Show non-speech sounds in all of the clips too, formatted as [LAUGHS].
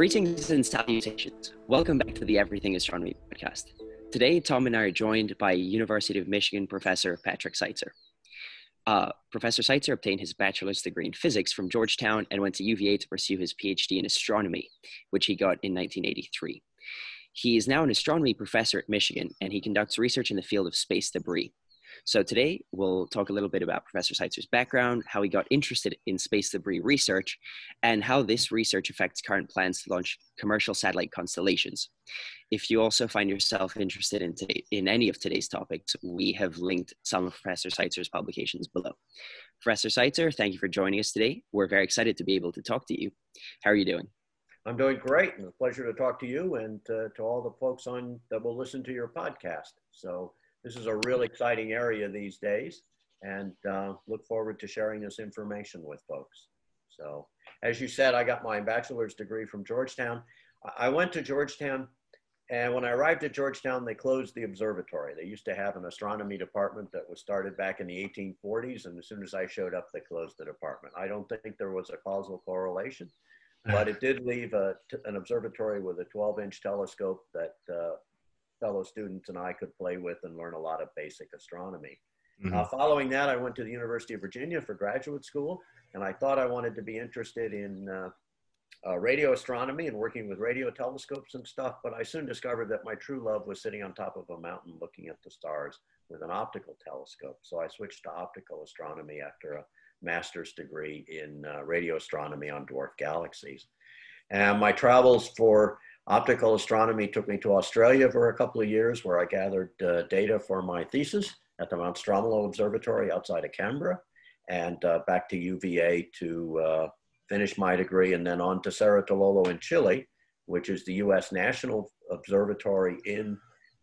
Greetings and salutations. Welcome back to the Everything Astronomy podcast. Today, Tom and I are joined by University of Michigan professor Patrick Seitzer. Uh, professor Seitzer obtained his bachelor's degree in physics from Georgetown and went to UVA to pursue his PhD in astronomy, which he got in 1983. He is now an astronomy professor at Michigan and he conducts research in the field of space debris. So today we'll talk a little bit about Professor Seitzer's background, how he got interested in space debris research, and how this research affects current plans to launch commercial satellite constellations. If you also find yourself interested in, today, in any of today's topics, we have linked some of Professor Seitzer's publications below. Professor Seitzer, thank you for joining us today. We're very excited to be able to talk to you. How are you doing? I'm doing great, and a pleasure to talk to you and uh, to all the folks on that will listen to your podcast. So this is a real exciting area these days and uh, look forward to sharing this information with folks. So as you said, I got my bachelor's degree from Georgetown. I went to Georgetown and when I arrived at Georgetown, they closed the observatory. They used to have an astronomy department that was started back in the 1840s. And as soon as I showed up, they closed the department. I don't think there was a causal correlation, but it did leave a, an observatory with a 12 inch telescope that uh, fellow students and I could play with and learn a lot of basic astronomy. Mm-hmm. Uh, following that, I went to the University of Virginia for graduate school, and I thought I wanted to be interested in uh, uh, radio astronomy and working with radio telescopes and stuff. But I soon discovered that my true love was sitting on top of a mountain looking at the stars with an optical telescope. So I switched to optical astronomy after a master's degree in uh, radio astronomy on dwarf galaxies. And my travels for Optical astronomy took me to Australia for a couple of years where I gathered uh, data for my thesis at the Mount Stromlo Observatory outside of Canberra and uh, back to UVA to uh, finish my degree and then on to Cerro Tololo in Chile, which is the US National Observatory in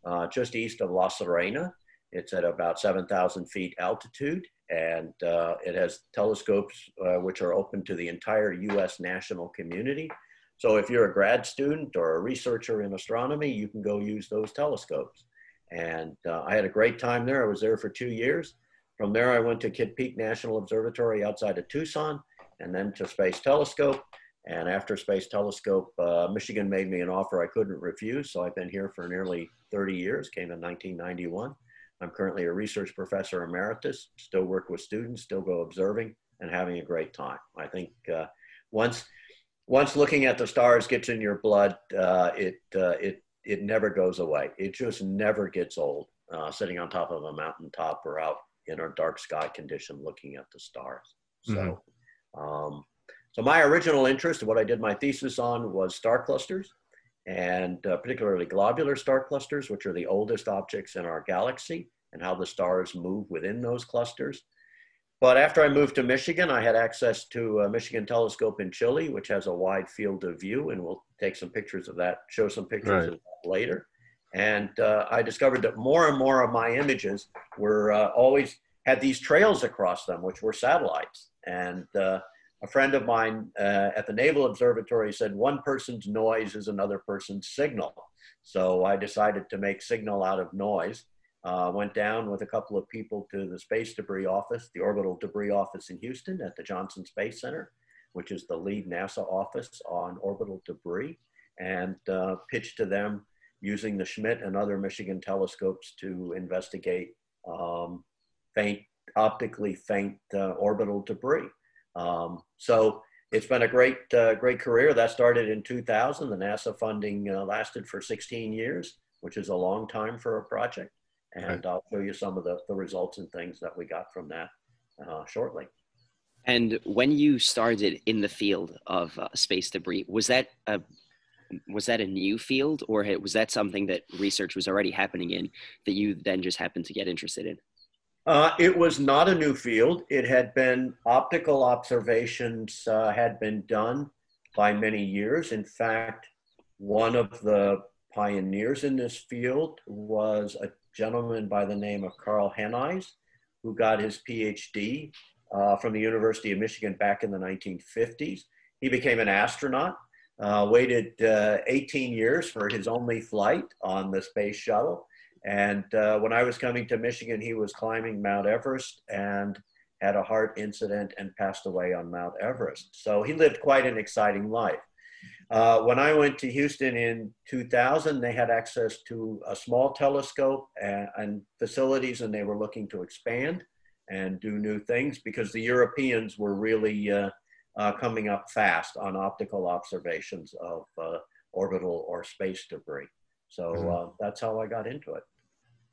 uh, just east of La Serena. It's at about 7,000 feet altitude and uh, it has telescopes uh, which are open to the entire US national community so if you're a grad student or a researcher in astronomy, you can go use those telescopes. And uh, I had a great time there. I was there for two years. From there, I went to Kitt Peak National Observatory outside of Tucson and then to Space Telescope. And after Space Telescope, uh, Michigan made me an offer I couldn't refuse. So I've been here for nearly 30 years, came in 1991. I'm currently a research professor emeritus, still work with students, still go observing and having a great time. I think uh, once once looking at the stars gets in your blood, uh, it, uh, it, it never goes away. It just never gets old, uh, sitting on top of a mountaintop or out in a dark sky condition looking at the stars. So, mm-hmm. um, so my original interest, what I did my thesis on, was star clusters, and uh, particularly globular star clusters, which are the oldest objects in our galaxy, and how the stars move within those clusters. But after I moved to Michigan, I had access to a Michigan telescope in Chile, which has a wide field of view, and we'll take some pictures of that, show some pictures right. of that later. And uh, I discovered that more and more of my images were uh, always had these trails across them, which were satellites. And uh, a friend of mine uh, at the Naval Observatory said, one person's noise is another person's signal. So I decided to make signal out of noise. Uh, went down with a couple of people to the space debris office, the orbital debris office in Houston at the Johnson Space Center, which is the lead NASA office on orbital debris, and uh, pitched to them using the Schmidt and other Michigan telescopes to investigate um, faint, optically faint uh, orbital debris. Um, so it's been a great, uh, great career. That started in 2000. The NASA funding uh, lasted for 16 years, which is a long time for a project and. I'll show you some of the, the results and things that we got from that uh, shortly. And when you started in the field of uh, space debris, was that a was that a new field, or was that something that research was already happening in that you then just happened to get interested in? Uh, it was not a new field. It had been optical observations uh, had been done by many years. In fact, one of the pioneers in this field was a gentleman by the name of Karl Henize, who got his PhD uh, from the University of Michigan back in the 1950s. He became an astronaut, uh, waited uh, 18 years for his only flight on the space shuttle. And uh, when I was coming to Michigan, he was climbing Mount Everest and had a heart incident and passed away on Mount Everest. So he lived quite an exciting life. Uh, when I went to Houston in 2000, they had access to a small telescope and, and, facilities, and they were looking to expand and do new things because the Europeans were really uh, uh, coming up fast on optical observations of uh, orbital or space debris. So mm-hmm. Uh, that's how I got into it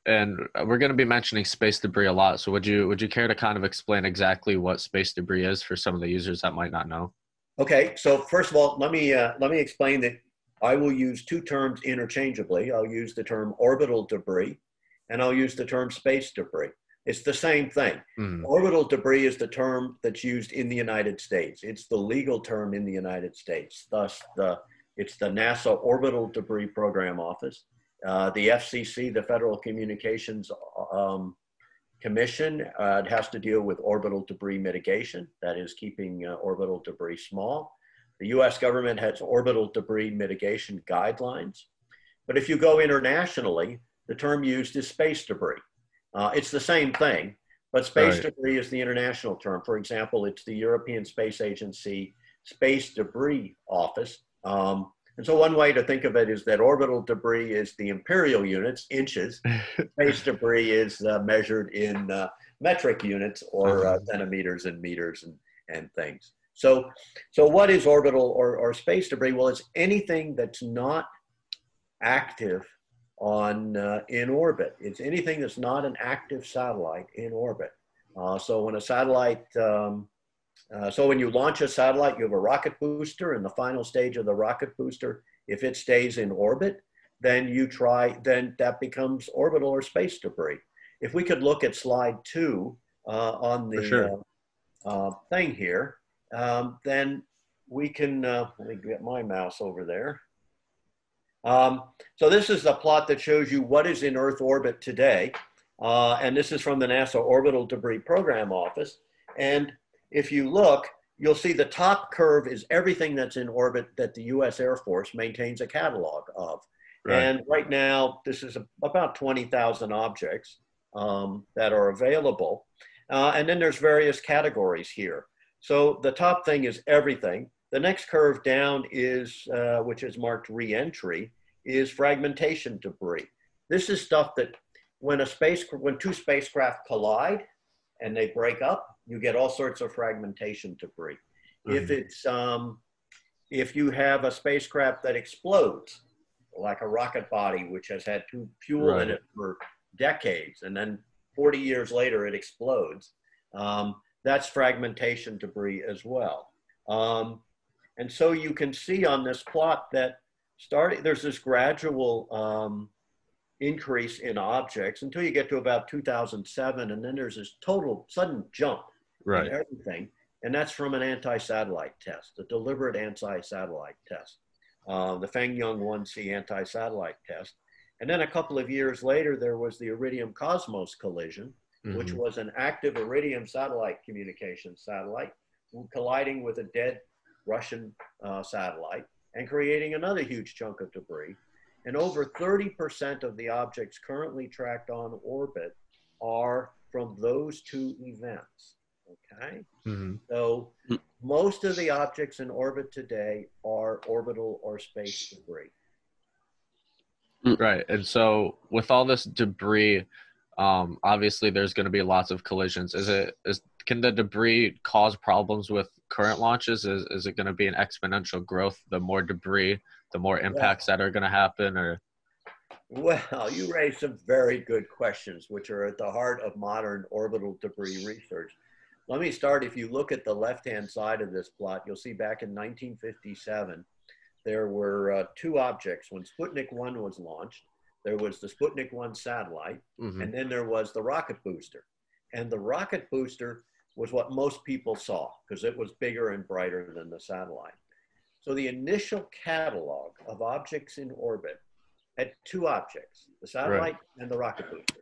and we're going to be mentioning space debris a lot. So would you would you care to kind of explain exactly what space debris is for some of the users that might not know? Okay, so first of all, let me uh, let me explain that I will use two terms interchangeably. I'll use the term orbital debris, and I'll use the term space debris. It's the same thing. Mm. Orbital debris is the term that's used in the United States. It's the legal term in the United States. Thus, the it's the NASA Orbital Debris Program Office. Uh, the FCC, the Federal Communications um, Commission, uh, it has to deal with orbital debris mitigation, that is keeping uh, orbital debris small. The US government has orbital debris mitigation guidelines. But if you go internationally, the term used is space debris. Uh, it's the same thing, but space right. debris is the international term. For example, it's the European Space Agency Space Debris Office. Um, and so one way to think of it is that orbital debris is the imperial units, inches. [LAUGHS] Space debris is uh, measured in uh, metric units or uh, uh-huh. centimeters and meters and, and things. So, so what is orbital or, or space debris? Well, it's anything that's not active on uh, in orbit. It's anything that's not an active satellite in orbit. Uh, so when a satellite um, uh, so when you launch a satellite, you have a rocket booster, and the final stage of the rocket booster, if it stays in orbit, then you try, then that becomes orbital or space debris. If we could look at slide two uh, on the sure. uh, uh thing here, um, then we can, uh, let me get my mouse over there. Um, so this is the plot that shows you what is in Earth orbit today. and this is from the NASA Orbital Debris Program Office. And if you look, you'll see the top curve is everything that's in orbit that the US Air Force maintains a catalog of. Right. And right now, this is about 20,000 objects um, that are available. Uh, and then there's various categories here. So the top thing is everything. The next curve down is, uh, which is marked reentry, is fragmentation debris. This is stuff that when a space, when two spacecraft collide and they break up, you get all sorts of fragmentation debris. Mm-hmm. If it's um, if you have a spacecraft that explodes, like a rocket body which has had two fuel right. in it for decades, and then 40 years later it explodes, um, that's fragmentation debris as well. Um, and so you can see on this plot that starting there's this gradual um, increase in objects until you get to about 2007, and then there's this total sudden jump right. everything. And that's from an anti-satellite test, a deliberate anti-satellite test, uh, the Fengyun 1C anti-satellite test. And then a couple of years later, there was the Iridium Cosmos collision, mm-hmm. which was an active Iridium satellite communication satellite colliding with a dead Russian uh, satellite and creating another huge chunk of debris. And over 30% of the objects currently tracked on orbit are from those two events. Okay. Mm-hmm. So most of the objects in orbit today are orbital or space debris. Right. And so with all this debris, um, obviously there's going to be lots of collisions. Is it is can the debris cause problems with current launches? Is is it going to be an exponential growth? The more debris, the more impacts that are going to happen, or well, you raise some very good questions, which are at the heart of modern orbital debris research. Let me start, if you look at the left-hand side of this plot, you'll see back in 1957, there were uh, two objects. When Sputnik 1 was launched, there was the Sputnik 1 satellite, mm-hmm. and then there was the rocket booster. And the rocket booster was what most people saw because it was bigger and brighter than the satellite. So the initial catalog of objects in orbit had two objects, the satellite right. and the rocket booster.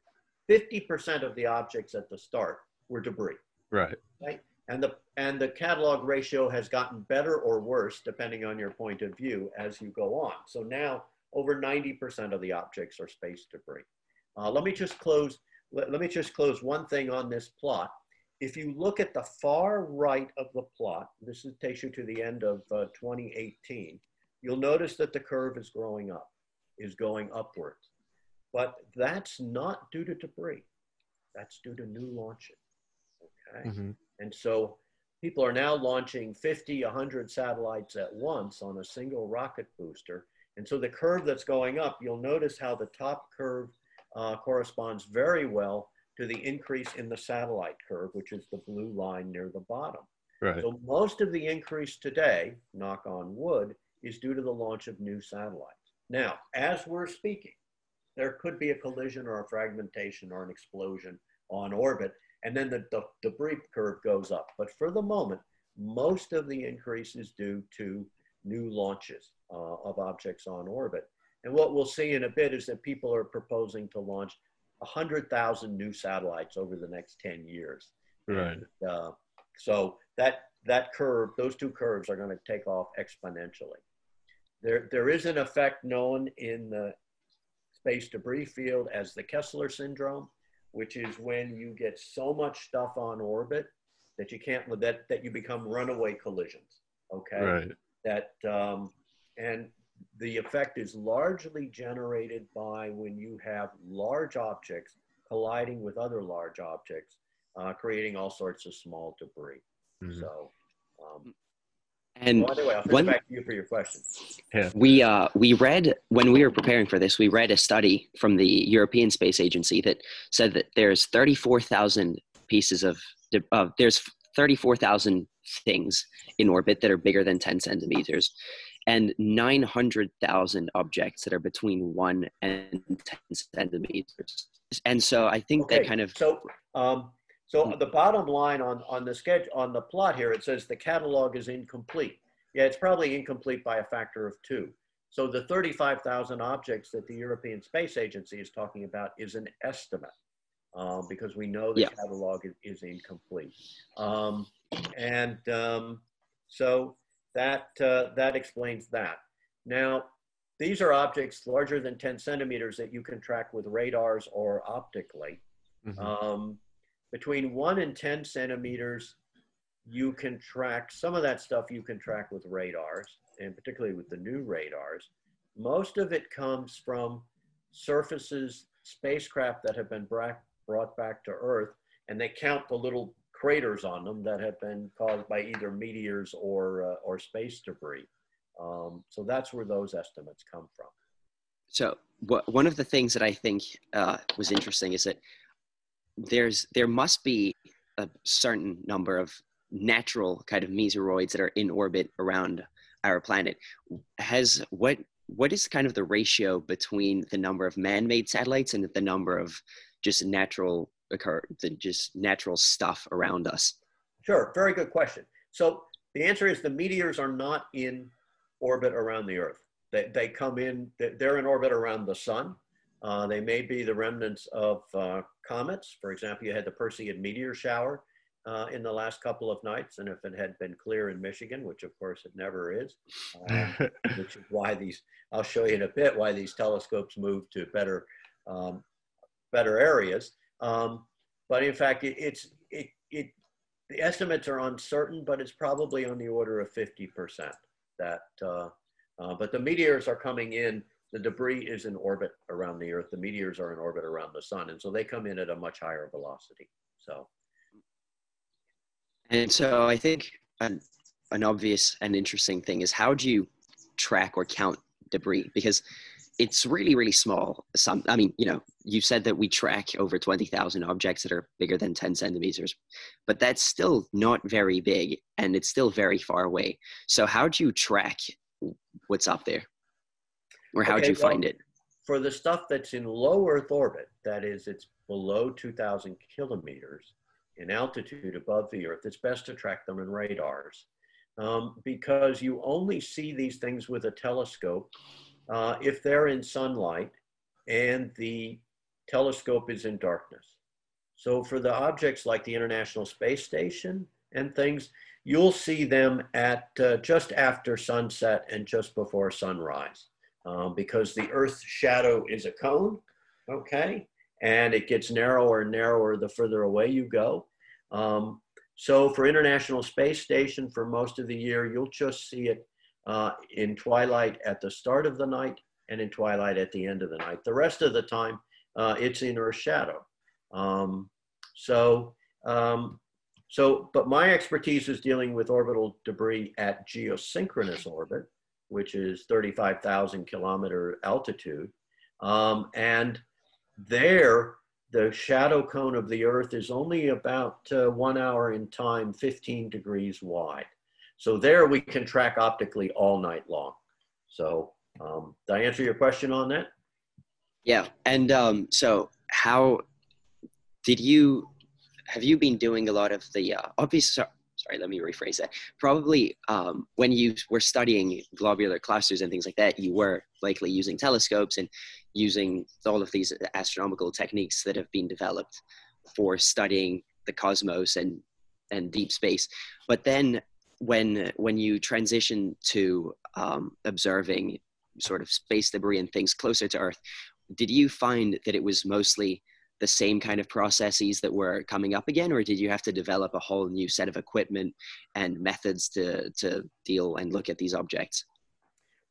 50% of the objects at the start were debris. Right. Right. And the and the catalog ratio has gotten better or worse depending on your point of view as you go on. So now over 90% of the objects are space debris. Uh, let me just close. Let, let me just close one thing on this plot. If you look at the far right of the plot, this is, takes you to the end of uh, 2018. you'll notice that the curve is growing up, is going upwards. But that's not due to debris. That's due to new launches. Okay. Mm-hmm. And so people are now launching 50, 100 satellites at once on a single rocket booster. And so the curve that's going up, you'll notice how the top curve uh, corresponds very well to the increase in the satellite curve, which is the blue line near the bottom. Right. So most of the increase today, knock on wood, is due to the launch of new satellites. Now, as we're speaking, there could be a collision or a fragmentation or an explosion on orbit, and then the, the debris curve goes up. But for the moment, most of the increase is due to new launches uh, of objects on orbit. And what we'll see in a bit is that people are proposing to launch 100,000 new satellites over the next 10 years. Right. And, uh, so that, that curve, those two curves are going to take off exponentially. There, there is an effect known in the space debris field as the Kessler syndrome, which is when you get so much stuff on orbit that you can't, that, that you become runaway collisions. Okay. Right. That, um, and the effect is largely generated by when you have large objects colliding with other large objects, uh, creating all sorts of small debris. Mm-hmm. So, um, and well, anyway, I'll when, back to you for your question. Yeah. We uh, we read when we were preparing for this, we read a study from the European Space Agency that said that there's 34,000 pieces of uh, there's 34,000 things in orbit that are bigger than 10 centimeters, and 900,000 objects that are between one and 10 centimeters. And so I think okay. that kind of. So, um, so hmm. the bottom line on, on the sketch, on the plot here, it says the catalog is incomplete. Yeah, it's probably incomplete by a factor of two. So the 35,000 objects that the European Space Agency is talking about is an estimate um, because we know the yeah. catalog is, is incomplete. Um, and um, so that, uh, that explains that. Now, these are objects larger than 10 centimeters that you can track with radars or optically. Mm-hmm. Um, between one and 10 centimeters, you can track some of that stuff you can track with radars, and particularly with the new radars. Most of it comes from surfaces, spacecraft that have been brought back to Earth, and they count the little craters on them that have been caused by either meteors or, uh, or space debris. Um, so that's where those estimates come from. So what, one of the things that I think uh, was interesting is that there's there must be a certain number of natural kind of meteoroids that are in orbit around our planet. Has what what is kind of the ratio between the number of man-made satellites and the number of just natural occur the just natural stuff around us? Sure, very good question. So the answer is the meteors are not in orbit around the Earth. They, they come in, they're in orbit around the sun. Uh, they may be the remnants of uh, comets. For example, you had the Perseid meteor shower uh, in the last couple of nights, and if it had been clear in Michigan, which of course it never is, um, [LAUGHS] which is why these, I'll show you in a bit why these telescopes move to better, um, better areas. Um, but in fact, it, it's it, it the estimates are uncertain, but it's probably on the order of 50% that. Uh, uh, but the meteors are coming in. The debris is in orbit around the Earth. The meteors are in orbit around the sun, and so they come in at a much higher velocity. So. And so I think an, an obvious and interesting thing is how do you track or count debris? Because it's really really small. Some i mean you know you said that we track over 20000 objects that are bigger than 10 centimeters but that's still not very big and it's still very far away. So how do you track what's up there? Or how okay, do you find it? for the stuff that's in low earth orbit that is it's below 2000 kilometers in altitude above the earth it's best to track them in radars. Um, because you only see these things with a telescope uh, if they're in sunlight and the telescope is in darkness. So for the objects like the International Space Station and things, you'll see them at uh, just after sunset and just before sunrise um, because the Earth's shadow is a cone, okay? And it gets narrower and narrower the further away you go. Um, so for International Space Station, for most of the year, you'll just see it uh, in twilight at the start of the night and in twilight at the end of the night. The rest of the time, uh, it's in Earth shadow. Um, so, um, so, but my expertise is dealing with orbital debris at geosynchronous orbit, which is 35,000 kilometer altitude. Um, and there, the shadow cone of the Earth is only about uh, one hour in time, 15 degrees wide. So there we can track optically all night long. So um, did I answer your question on that? Yeah. And um, so how did you, have you been doing a lot of the uh, obvious, sorry, let me rephrase that. Probably um, when you were studying globular clusters and things like that, you were likely using telescopes and using all of these astronomical techniques that have been developed for studying the cosmos and and deep space. But then when when you transition to um, observing sort of space debris and things closer to Earth, did you find that it was mostly the same kind of processes that were coming up again, or did you have to develop a whole new set of equipment and methods to to deal and look at these objects?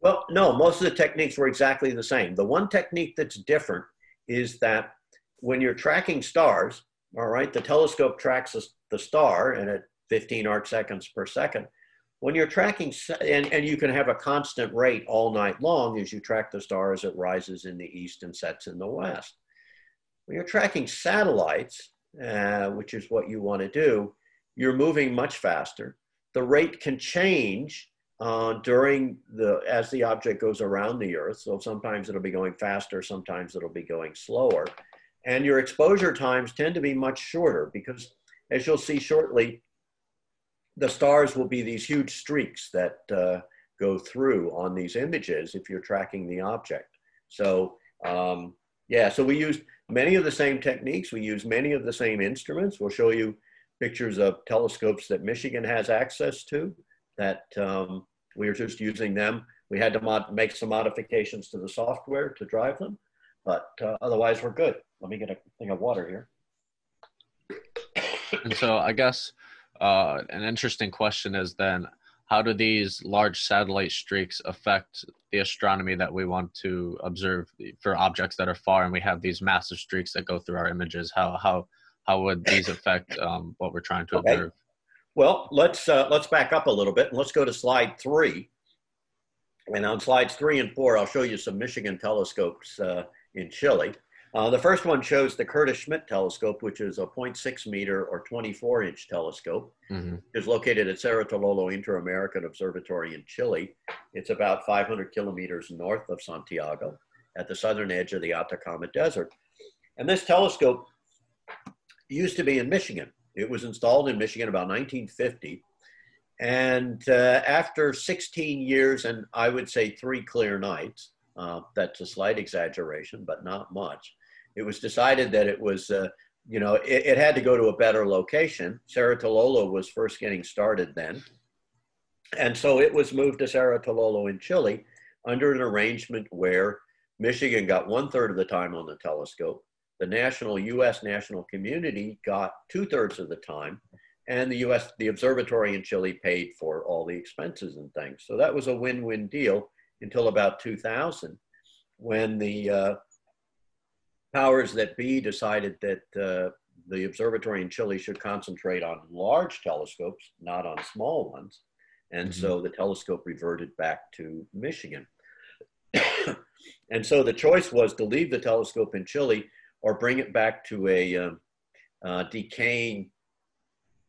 Well, no, most of the techniques were exactly the same. The one technique that's different is that when you're tracking stars, all right, the telescope tracks the star and at 15 arc seconds per second. When you're tracking, and, and you can have a constant rate all night long as you track the star as it rises in the east and sets in the west. When you're tracking satellites, uh, which is what you want to do, you're moving much faster. The rate can change uh, during the as the object goes around the Earth. So sometimes it'll be going faster, sometimes it'll be going slower, and your exposure times tend to be much shorter because, as you'll see shortly, the stars will be these huge streaks that uh, go through on these images if you're tracking the object. So um, yeah, so we used many of the same techniques. We use many of the same instruments. We'll show you pictures of telescopes that Michigan has access to that um, we are just using them. We had to make some modifications to the software to drive them, but uh, otherwise we're good. Let me get a thing of water here. And so I guess uh, an interesting question is then how do these large satellite streaks affect the astronomy that we want to observe for objects that are far and we have these massive streaks that go through our images? How how how would these affect um, what we're trying to okay. observe? Well let's uh, let's back up a little bit and let's go to slide three. And on slides three and four i'll show you some michigan telescopes uh, in chile uh, the first one shows the Curtis Schmidt telescope, which is a 0.6 meter or 24 inch telescope. Mm-hmm. is located at Cerro Tololo Inter-American Observatory in Chile. It's about 500 kilometers north of Santiago at the southern edge of the Atacama Desert. And this telescope used to be in Michigan. It was installed in Michigan about 1950. And uh, after 16 years, and I would say three clear nights, uh, that's a slight exaggeration, but not much it was decided that it was, uh, you know, it, it, had to go to a better location. Cerro Tololo was first getting started then. And so it was moved to Cerro Tololo in Chile under an arrangement where Michigan got one third of the time on the telescope. The national U.S. national community got two thirds of the time, and the U.S. the observatory in Chile paid for all the expenses and things. So that was a win-win deal until about 2000, when the uh, powers that be decided that uh, the observatory in Chile should concentrate on large telescopes, not on small ones. And mm-hmm. so the telescope reverted back to Michigan. [COUGHS] and so the choice was to leave the telescope in Chile or bring it back to a um, uh, decaying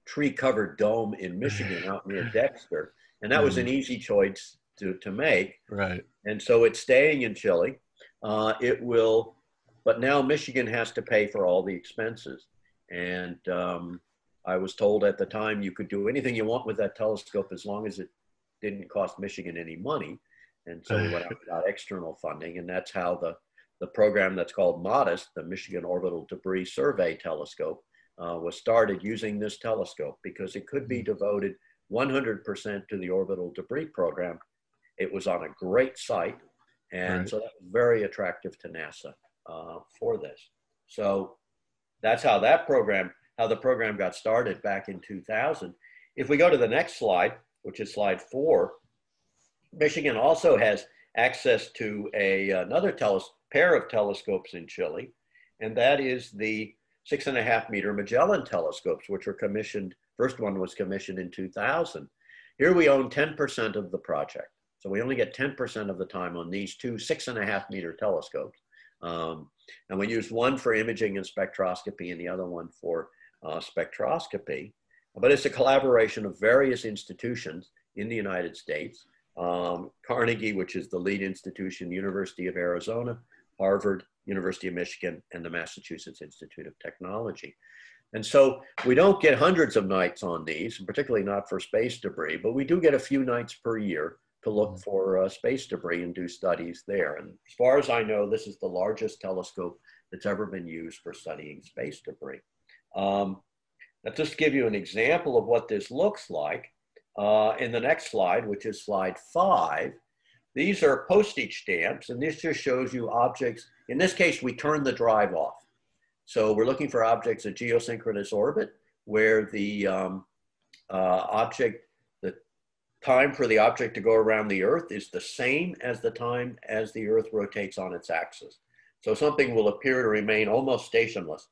tree covered dome in Michigan out near [SIGHS] Dexter. And that mm-hmm. was an mm-hmm. easy choice to, to make. Right. And so it's staying in Chile. Uh, it will but now Michigan has to pay for all the expenses. And um, I was told at the time you could do anything you want with that telescope as long as it didn't cost Michigan any money. And so we went out [SIGHS] got external funding, and that's how the, the program that's called MODEST, the Michigan Orbital Debris Survey Telescope, uh, was started using this telescope because it could be mm-hmm. devoted 100% to the orbital debris program. It was on a great site, and right. so that was very attractive to NASA uh, for this. So that's how that program, how the program got started back in 2000. If we go to the next slide, which is slide four, Michigan also has access to a, another teles- pair of telescopes in Chile, and that is the six and a half meter Magellan telescopes, which were commissioned. First one was commissioned in 2000. Here we own 10% of the project. So we only get 10% of the time on these two six and a half meter telescopes. Um, and we use one for imaging and spectroscopy and the other one for uh, spectroscopy. But it's a collaboration of various institutions in the United States. Um, Carnegie, which is the lead institution, University of Arizona, Harvard, University of Michigan, and the Massachusetts Institute of Technology. And so we don't get hundreds of nights on these, particularly not for space debris, but we do get a few nights per year to look mm-hmm. for uh, space debris and do studies there. And as far as I know, this is the largest telescope that's ever been used for studying space debris. Um, now, just to give you an example of what this looks like, uh, in the next slide, which is slide five, these are postage stamps, and this just shows you objects. In this case, we turn the drive off. So we're looking for objects at geosynchronous orbit, where the um, uh, object, time for the object to go around the Earth is the same as the time as the Earth rotates on its axis. So something will appear to remain almost stationless,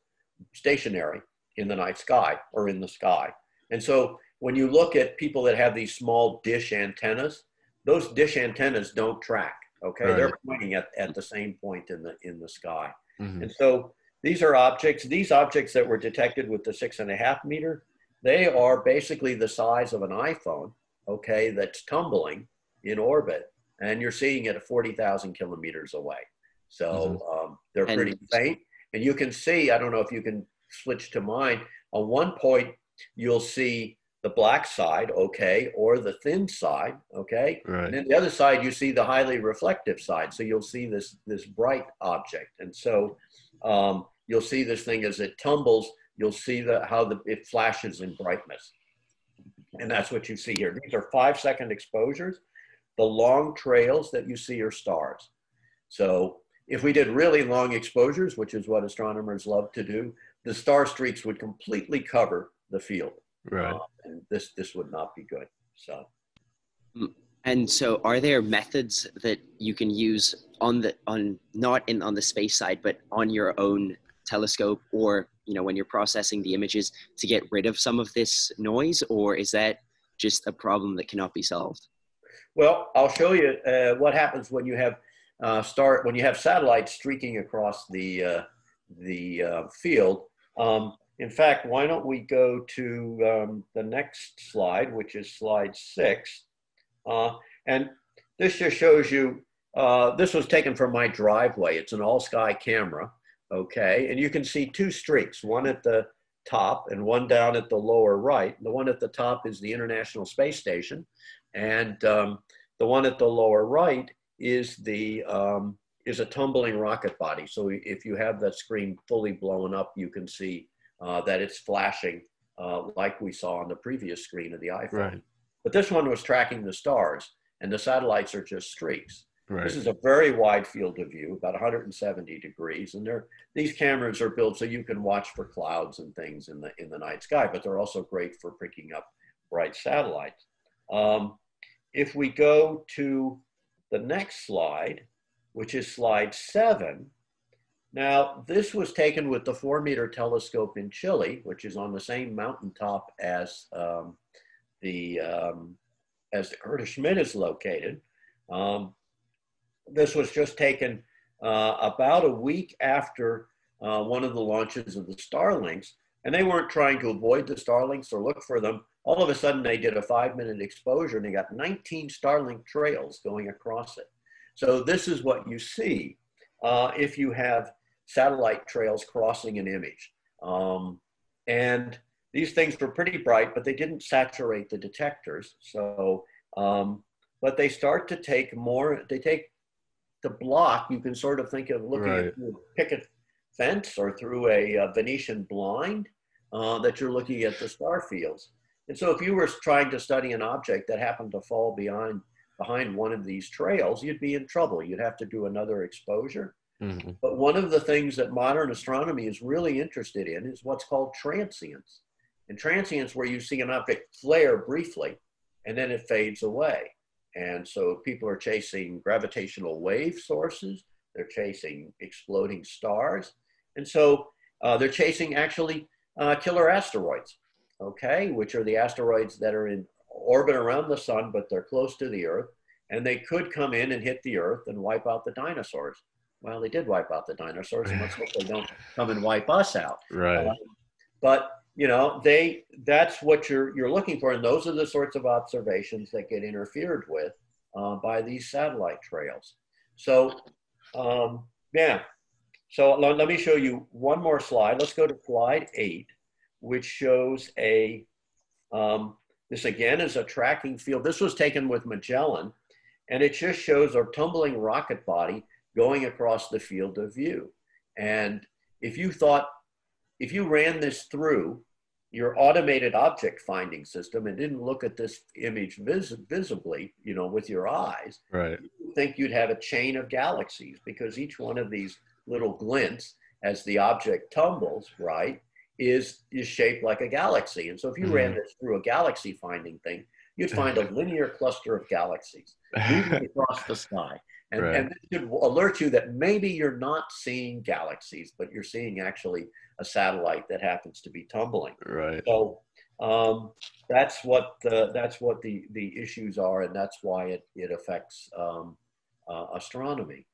stationary in the night sky or in the sky. And so when you look at people that have these small dish antennas, those dish antennas don't track. Okay, right. they're pointing at, at the same point in the in the sky. Mm-hmm. And so these are objects. These objects that were detected with the six and a half meter, they are basically the size of an iPhone. Okay, that's tumbling in orbit, and you're seeing it at forty thousand kilometers away. So mm-hmm. um, they're and pretty faint, and you can see. I don't know if you can switch to mine. On one point, you'll see the black side, okay, or the thin side, okay, right. and then the other side you see the highly reflective side. So you'll see this this bright object, and so um, you'll see this thing as it tumbles. You'll see the how the it flashes in brightness, and that's what you see here. These are five second exposures. The long trails that you see are stars. So if we did really long exposures, which is what astronomers love to do, the star streaks would completely cover the field. Right. Uh, and this this would not be good. So. Mm, and so, are there methods that you can use on the on not in on the space side, but on your own telescope, or you know when you're processing the images to get rid of some of this noise, or is that just a problem that cannot be solved? Well, I'll show you uh, what happens when you have uh, start when you have satellites streaking across the uh, the uh, field. Um, in fact, why don't we go to um, the next slide, which is slide six. Uh, and this just shows you, uh, this was taken from my driveway. It's an all sky camera, okay? And you can see two streaks, one at the top and one down at the lower right. The one at the top is the International Space Station. And um, the one at the lower right is the um, is a tumbling rocket body. So if you have that screen fully blown up, you can see uh, that it's flashing uh, like we saw on the previous screen of the iPhone. Right. But this one was tracking the stars, and the satellites are just streaks. Right. This is a very wide field of view, about 170 degrees, and they're, these cameras are built so you can watch for clouds and things in the in the night sky. But they're also great for picking up bright satellites. Um, if we go to the next slide, which is slide seven, now, this was taken with the four meter telescope in Chile, which is on the same mountaintop as um, the um, as the Curtis Schmidt is located. Um, this was just taken uh, about a week after uh, one of the launches of the Starlinks, and they weren't trying to avoid the Starlinks or look for them. All of a sudden, they did a five minute exposure and they got 19 Starlink trails going across it. So, this is what you see uh, if you have satellite trails crossing an image. Um, and these things were pretty bright, but they didn't saturate the detectors. So, um, but they start to take more, they take the block, you can sort of think of looking right. at a picket fence or through a, a Venetian blind uh, that you're looking at the star fields. And so if you were trying to study an object that happened to fall behind, behind one of these trails, you'd be in trouble. You'd have to do another exposure. Mm-hmm. But one of the things that modern astronomy is really interested in is what's called transients. And transients where you see an object flare briefly and then it fades away. And so people are chasing gravitational wave sources, they're chasing exploding stars. And so uh, they're chasing actually uh, killer asteroids, okay, which are the asteroids that are in orbit around the sun, but they're close to the Earth. And they could come in and hit the Earth and wipe out the dinosaurs. Well, they did wipe out the dinosaurs, and let's hope they don't come and wipe us out. Right. Um, but you know, they that's what you're you're looking for, and those are the sorts of observations that get interfered with uh, by these satellite trails. So, um, yeah. So let, let me show you one more slide. Let's go to slide eight, which shows a um, this again is a tracking field. This was taken with Magellan, and it just shows a tumbling rocket body going across the field of view. And if you thought, if you ran this through your automated object finding system and didn't look at this image vis- visibly, you know, with your eyes, right. you think you'd have a chain of galaxies because each one of these little glints as the object tumbles, right, is, is shaped like a galaxy. And so if you mm-hmm. ran this through a galaxy finding thing, you'd find a [LAUGHS] linear cluster of galaxies moving across the sky. And, right. and this should alert you that maybe you're not seeing galaxies, but you're seeing actually a satellite that happens to be tumbling. Right. So um, that's what the, that's what the, the issues are, and that's why it, it affects um, uh, astronomy.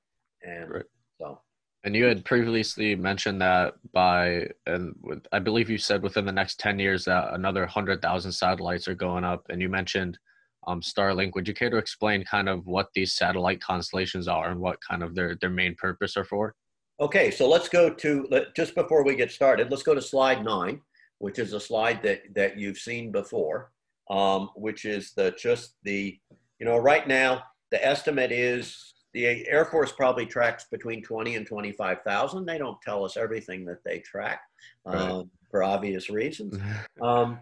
And right. so. And you had previously mentioned that by, and with, I believe you said within the next 10 years that another 100,000 satellites are going up. And you mentioned um, Starlink. Would you care to explain kind of what these satellite constellations are and what kind of their, their main purpose are for? Okay, so let's go to, just before we get started, let's go to slide nine, which is a slide that, that you've seen before, um, which is the just the, you know, right now, the estimate is the Air Force probably tracks between 20 and 25,000. They don't tell us everything that they track um, right. for obvious reasons. [LAUGHS] Um,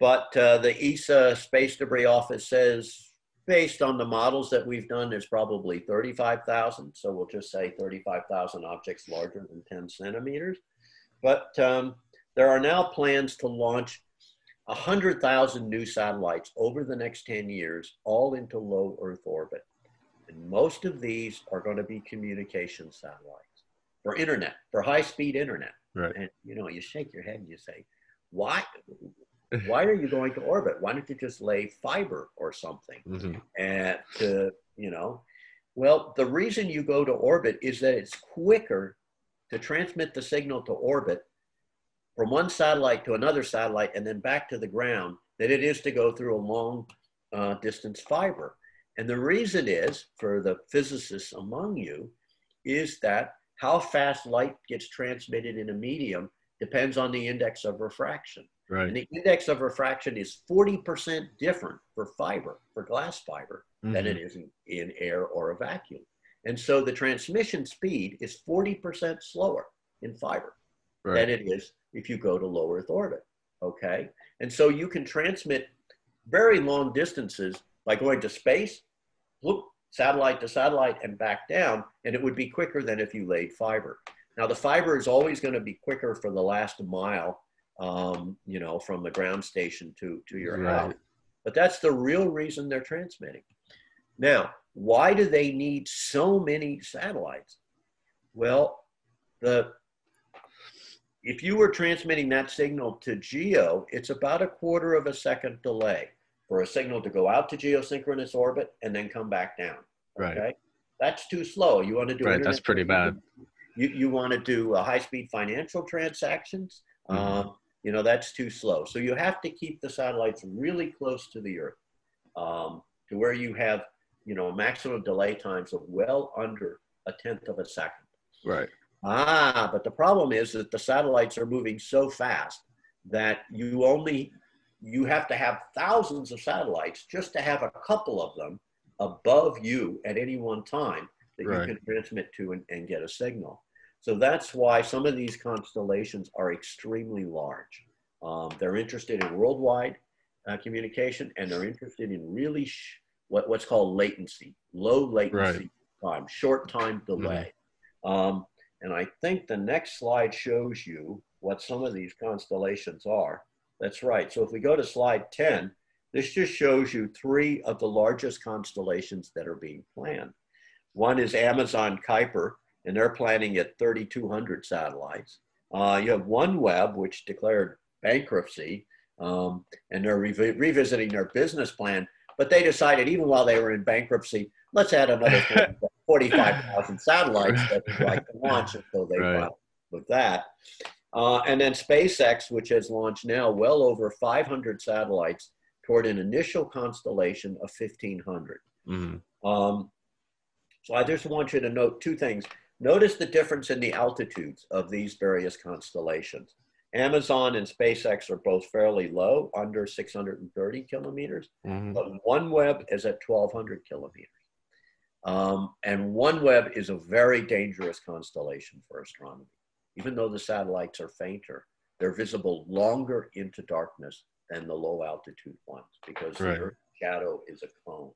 but uh, the ESA Space Debris Office says, based on the models that we've done, there's probably 35,000. So we'll just say 35,000 objects larger than 10 centimeters. But um, there are now plans to launch 100,000 new satellites over the next 10 years, all into low Earth orbit. And most of these are going to be communication satellites for internet, for high speed internet. Right. And you know, you shake your head and you say, why? Why are you going to orbit? Why don't you just lay fiber or something? Mm-hmm. And to, you know, well, the reason you go to orbit is that it's quicker to transmit the signal to orbit from one satellite to another satellite and then back to the ground than it is to go through a long uh, distance fiber. And the reason is, for the physicists among you, is that how fast light gets transmitted in a medium depends on the index of refraction. Right. And the index of refraction is 40% different for fiber, for glass fiber, mm-hmm. than it mm-hmm. in, in air or a vacuum. And so the transmission speed is 40% slower in fiber right. than it is if you go to low Earth orbit. Okay. And so you can transmit very long distances by going to space, whoop, satellite to satellite, and back down, and it would be quicker than if you laid fiber. Now, the fiber is always going to be quicker for the last mile um, you know, from the ground station to, to your right. house. But that's the real reason they're transmitting. Now, why do they need so many satellites? Well, the if you were transmitting that signal to geo, it's about a quarter of a second delay for a signal to go out to geosynchronous orbit and then come back down. Okay? Right. That's too slow. You want to do right. That's pretty bad. You, you want to do uh, high speed financial transactions. Mm-hmm. Um, you know, that's too slow. So you have to keep the satellites really close to the Earth um, to where you have, you know, maximum delay times of well under a tenth of a second. Right. Ah, but the problem is that the satellites are moving so fast that you only you have to have thousands of satellites just to have a couple of them above you at any one time that right. you can transmit to and, and get a signal. So that's why some of these constellations are extremely large. Um, they're interested in worldwide uh, communication and they're interested in really sh- what, what's called latency, low latency right. time, short time delay. Mm-hmm. Um, and I think the next slide shows you what some of these constellations are. That's right. So if we go to slide 10, This just shows you three of the largest constellations that are being planned. One is Amazon Kuiper, and they're planning at 3,200 satellites. Uh, you have OneWeb, which declared bankruptcy, um, and they're re- revisiting their business plan. But they decided, even while they were in bankruptcy, let's add another [LAUGHS] 45,000 satellites that we'd like to launch [LAUGHS] until they right. with that. Uh, and then SpaceX, which has launched now well over 500 satellites toward an initial constellation of 1,500. Mm-hmm. Um, so I just want you to note two things. Notice the difference in the altitudes of these various constellations. Amazon and SpaceX are both fairly low, under 630 kilometers, mm-hmm. but OneWeb is at 1,200 kilometers. Um, and OneWeb is a very dangerous constellation for astronomy. Even though the satellites are fainter, they're visible longer into darkness than the low altitude ones because right. the Earth's shadow is a cone.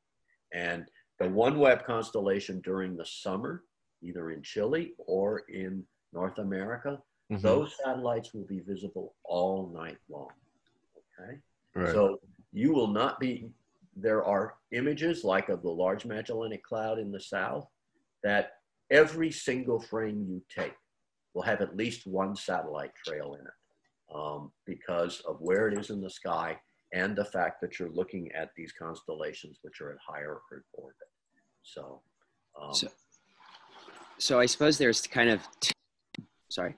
And the OneWeb constellation during the summer, either in Chile or in North America, mm-hmm. those satellites will be visible all night long. Okay. Right. So you will not be, there are images like of the Large Magellanic Cloud in the south that every single frame you take will have at least one satellite trail in it um, because of where it is in the sky and the fact that you're looking at these constellations which are at higher Earth orbit. So, um, so, so I suppose there's kind of two, sorry.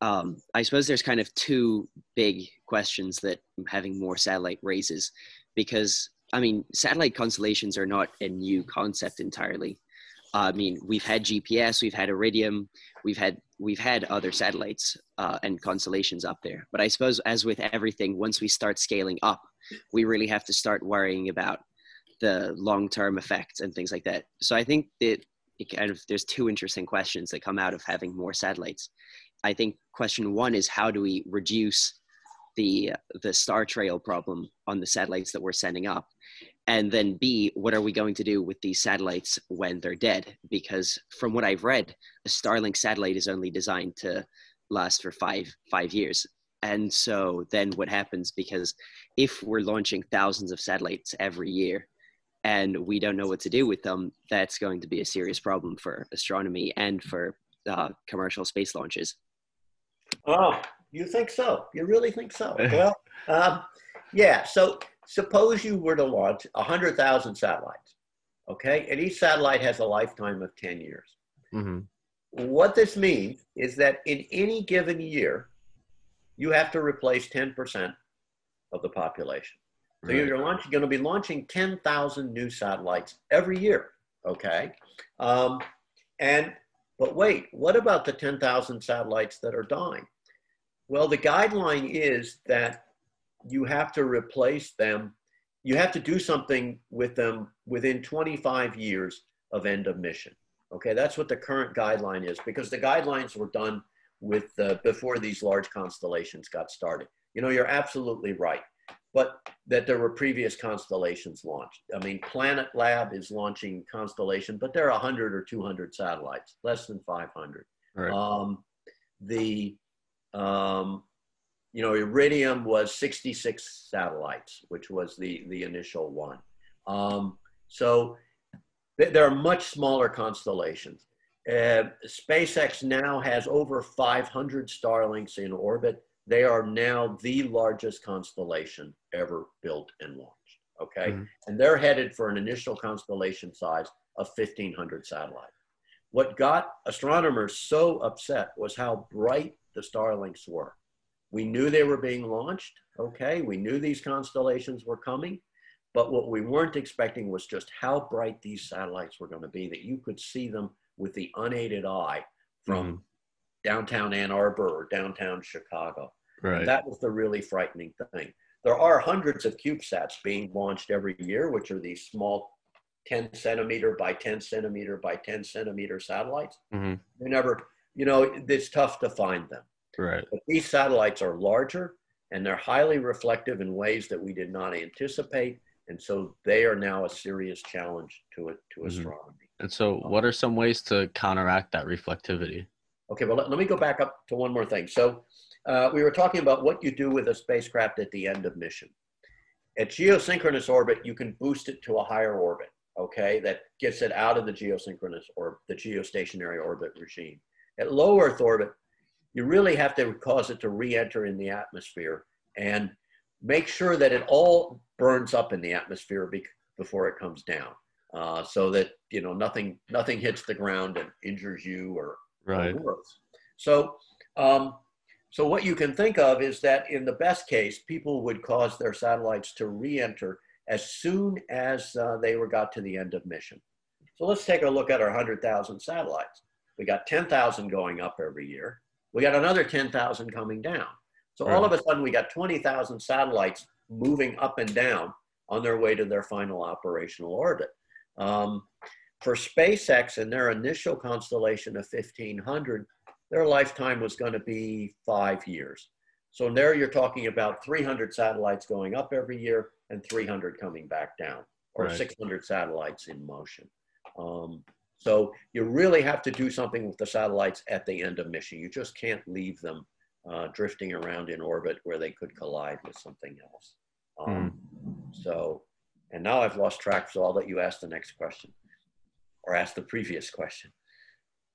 Um, I suppose there's kind of two big questions that having more satellite raises, because I mean, satellite constellations are not a new concept entirely. I mean, we've had GPS, we've had Iridium, we've had we've had other satellites uh, and constellations up there. But I suppose, as with everything, once we start scaling up, we really have to start worrying about the long-term effects and things like that. So I think that kind of there's two interesting questions that come out of having more satellites. I think question one is how do we reduce the the star trail problem on the satellites that we're sending up? And then b what are we going to do with these satellites when they're dead? Because from what i've read a starlink satellite is only designed to last for five five years. And so then what happens? Because if we're launching thousands of satellites every year and we don't know what to do with them that's going to be a serious problem for astronomy and for uh, commercial space launches oh you think so you really think so [LAUGHS] well um, yeah so suppose you were to launch 100,000 satellites, okay? And each satellite has a lifetime of 10 years. Mm-hmm. What this means is that in any given year, you have to replace 10% of the population. So right. you're launching, going to be launching 10,000 new satellites every year, okay? Um, and, but wait, what about the 10,000 satellites that are dying? Well, the guideline is that you have to replace them. You have to do something with them within 25 years of end of mission. Okay, that's what the current guideline is because the guidelines were done with uh, before these large constellations got started. You know, you're absolutely right, but that there were previous constellations launched. I mean, Planet Lab is launching constellation, but there are 100 or 200 satellites, less than 500. Right. Um, the um, you know, Iridium was 66 satellites, which was the, the initial one. Um, so th- there are much smaller constellations. Uh, SpaceX now has over 500 Starlinks in orbit. They are now the largest constellation ever built and launched. Okay. Mm-hmm. And they're headed for an initial constellation size of 1,500 satellites. What got astronomers so upset was how bright the Starlinks were. We knew they were being launched. Okay. We knew these constellations were coming. But what we weren't expecting was just how bright these satellites were going to be, that you could see them with the unaided eye from mm-hmm. Downtown Ann Arbor or downtown Chicago. Right. That was the really frightening thing. There are hundreds of CubeSats being launched every year, which are these small 10 centimeter by 10 centimeter by 10 centimeter satellites. Mm-hmm. You never, you know, it's tough to find them. Right. But these satellites are larger and they're highly reflective in ways that we did not anticipate. And so they are now a serious challenge to it to mm-hmm. astronomy. And so, what are some ways to counteract that reflectivity? Okay, well, let, let me go back up to one more thing. So, uh, we were talking about what you do with a spacecraft at the end of mission. At geosynchronous orbit, you can boost it to a higher orbit, okay, that gets it out of the geosynchronous or the geostationary orbit regime. At low Earth orbit, you really have to cause it to re-enter in the atmosphere and make sure that it all burns up in the atmosphere be- before it comes down, uh, so that you know nothing nothing hits the ground and injures you or, Right. or worse. So, um, so what you can think of is that in the best case, people would cause their satellites to re-enter as soon as uh, they were got to the end of mission. So let's take a look at our 100,000 satellites. We got 10,000 going up every year. We got another 10,000 coming down. So all of a sudden, we got 20,000 satellites moving up and down on their way to their final operational orbit. Um, for SpaceX and their initial constellation of 1,500, their lifetime was going to be five years. So there you're talking about 300 satellites going up every year and 300 coming back down, or Right. 600 satellites in motion. Um, so you really have to do something with the satellites at the end of mission. You just can't leave them uh, drifting around in orbit where they could collide with something else. Um, So, and now I've lost track, so I'll let you ask the next question or ask the previous question.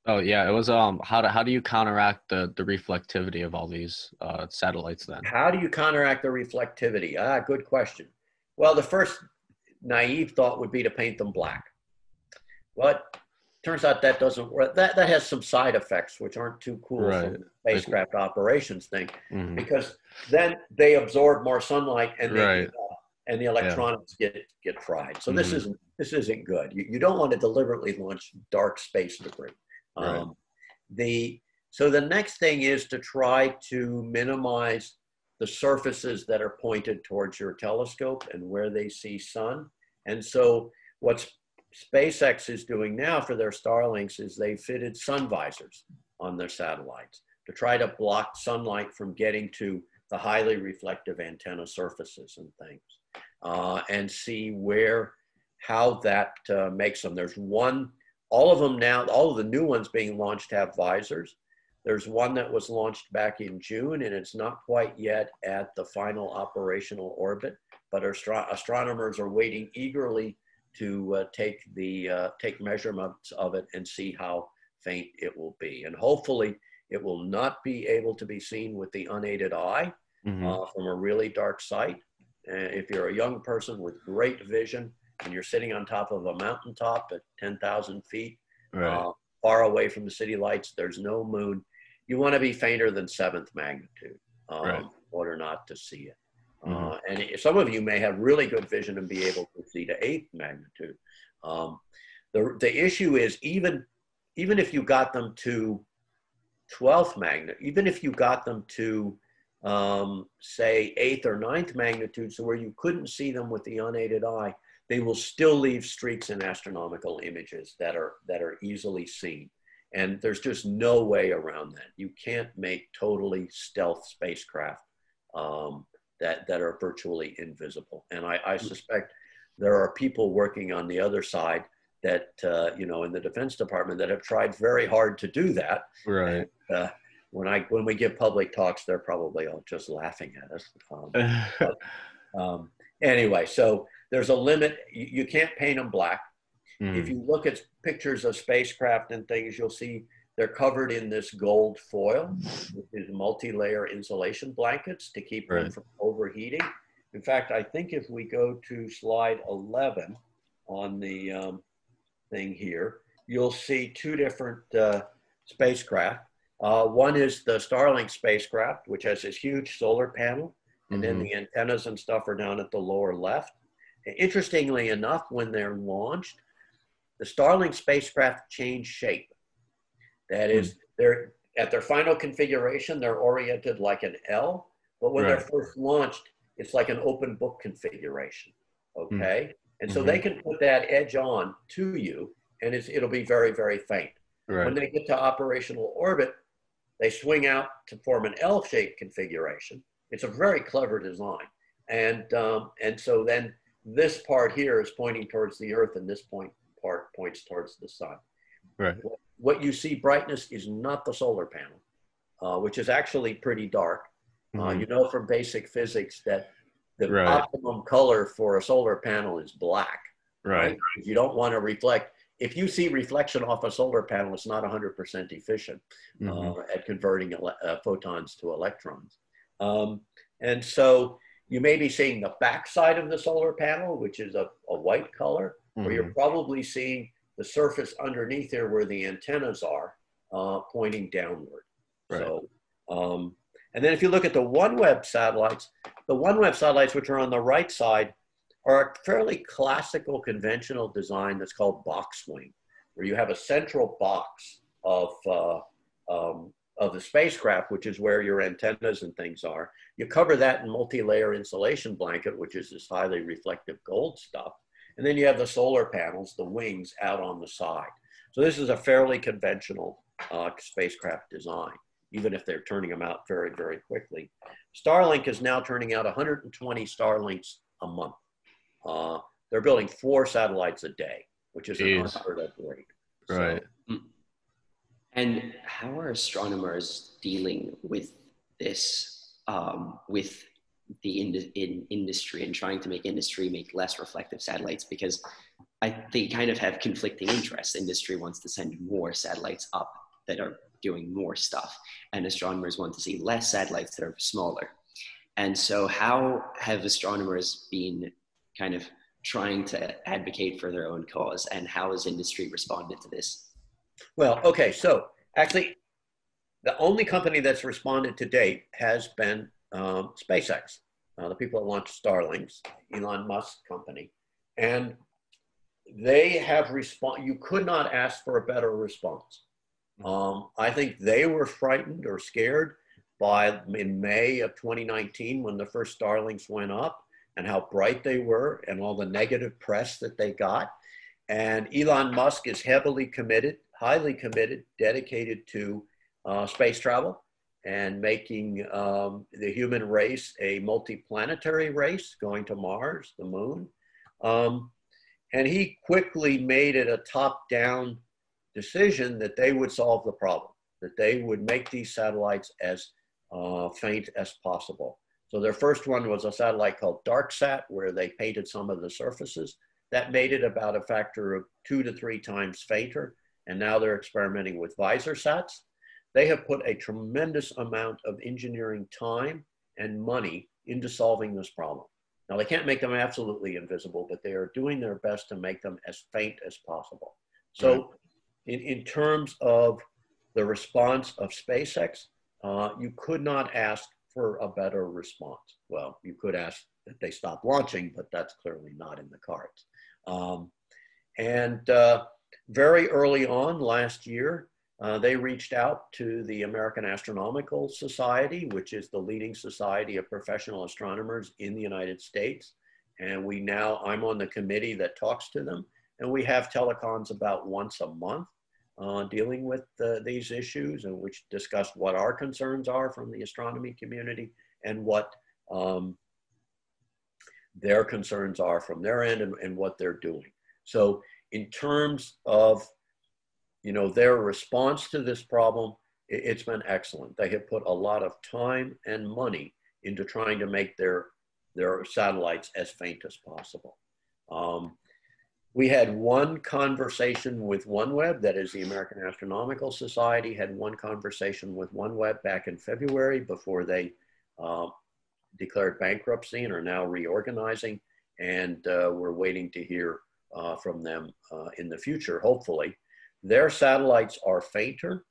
Oh yeah, it was um how do how do you counteract the the reflectivity of all these uh satellites then? How do you counteract the reflectivity? Ah, good question. Well, the first naive thought would be to paint them black. But turns out that doesn't work. That, that has some side effects, which aren't too cool Right. spacecraft operations thing, Mhm. because then they absorb more sunlight and they Right. And the electronics get get fried. So this Mhm. isn't this isn't good. You, you don't want to deliberately launch dark space debris. Right. Um, the so the next thing is to try to minimize the surfaces that are pointed towards your telescope and where they see sun. And so what SpaceX is doing now for their Starlinks is they fitted sun visors on their satellites to try to block sunlight from getting to the highly reflective antenna surfaces and things uh, and see where how that uh, makes them. There's one, all of them now, all of the new ones being launched have visors. There's one that was launched back in June, and it's not quite yet at the final operational orbit, but astro- astronomers are waiting eagerly to uh, take the uh, take measurements of it and see how faint it will be. And hopefully, it will not be able to be seen with the unaided eye Mhm. uh, from a really dark site. And if you're a young person with great vision and you're sitting on top of a mountaintop at 10,000 feet, Right. uh, far away from the city lights, there's no moon, you want to be fainter than seventh magnitude um, Right. in order not to see it. Mhm. Uh, and it- some of you may have really good vision and be able to see to eighth magnitude. Um, the, the issue is even, even if you got them to 12th magnitude, even if you got them to um, say eighth or ninth magnitude, so where you couldn't see them with the unaided eye, they will still leave streaks in astronomical images that are that are easily seen. And there's just no way around that. You can't make totally stealth spacecraft um, that that are virtually invisible. And I, I suspect there are people working on the other side that uh, you know in the Defense Department that have tried very hard to do that. Right. Uh, when I when we give public talks, they're probably all just laughing at us. Um, [LAUGHS] um, anyway, so there's a limit. You, you can't paint them black. Mhm. If you look at pictures of spacecraft and things, you'll see they're covered in this gold foil, which is multi-layer insulation blankets to keep them from overheating. In fact, I think if we go to slide 11 on the um, thing here, you'll see two different uh, spacecraft. Uh, one is the Starlink spacecraft, which has this huge solar panel, and then Mhm. the antennas and stuff are down at the lower left. Interestingly enough, when they're launched, the Starlink spacecraft change shape. That is, they're at their final configuration, they're oriented like an L, but when they're first launched, it's like an open book configuration. Okay, and so Mhm. they can put that edge on to you, and it's, it'll be very, very faint. When they get to operational orbit, they swing out to form an L-shaped configuration. It's a very clever design, and um, and so then this part here is pointing towards the Earth, and this point part points towards the sun. Right. What you see brightness is not the solar panel, uh, which is actually pretty dark. Uh, Mhm. you know from basic physics that the Right. optimum color for a solar panel is black. Right. You don't want to reflect. If you see reflection off a solar panel, it's not 100% efficient Mhm. uh, at converting ele- uh, photons to electrons. Um, and so you may be seeing the backside of the solar panel, which is a, a white color, or Mhm. you're probably seeing the surface underneath there where the antennas are uh, pointing downward. Right. So, um, and then if you look at the OneWeb satellites, the OneWeb satellites, which are on the right side, are a fairly classical conventional design that's called box wing, where you have a central box of, uh, um, of the spacecraft, which is where your antennas and things are. You cover that in multi-layer insulation blanket, which is this highly reflective gold stuff. And then you have the solar panels, the wings out on the side. So this is a fairly conventional uh, spacecraft design, even if they're turning them out very, very quickly. Starlink is now turning out 120 Starlinks a month. Uh, they're building four satellites a day, which is an Jeez. unheard of rate. So, Right. And how are astronomers dealing with this, um, with the in, in industry and trying to make industry make less reflective satellites? Because I, they kind of have conflicting interests. Industry wants to send more satellites up that are doing more stuff, and astronomers want to see less satellites that are smaller. And so, how have astronomers been kind of trying to advocate for their own cause, and how has industry responded to this? Well, okay, so actually, the only company that's responded to date has been um, SpaceX, uh, the people that launched Starlinks, Elon Musk's company, and they have respond. You could not ask for a better response. Um, I think they were frightened or scared by in May of 2019 when the first Starlinks went up and how bright they were and all the negative press that they got. And Elon Musk is heavily committed, highly committed, dedicated to uh, space travel and making um, the human race a multi-planetary race, going to Mars, the moon. Um, and he quickly made it a top-down decision that they would solve the problem, that they would make these satellites as uh, faint as possible. So their first one was a satellite called DarkSat, where they painted some of the surfaces. That made it about a factor of two to three times fainter. And now they're experimenting with VisorSats. They have put a tremendous amount of engineering time and money into solving this problem. Now, they can't make them absolutely invisible, but they are doing their best to make them as faint as possible. So, Right. in, in terms of the response of SpaceX, uh, you could not ask for a better response. Well, you could ask that they stop launching, but that's clearly not in the cards. Um, and uh, very early on last year, uh, they reached out to the American Astronomical Society, which is the leading society of professional astronomers in the United States. And we now, I'm on the committee that talks to them, and we have telecons about once a month uh, dealing with uh, these issues and which discuss what our concerns are from the astronomy community and what um, their concerns are from their end and, and what they're doing. So in terms of, you know, their response to this problem, it, it's been excellent. They have put a lot of time and money into trying to make their, their satellites as faint as possible. Um, we had one conversation with OneWeb, that is the American Astronomical Society, had one conversation with OneWeb back in February before they uh, declared bankruptcy and are now reorganizing. And uh, we're waiting to hear uh, from them uh, in the future, hopefully. Their satellites are fainter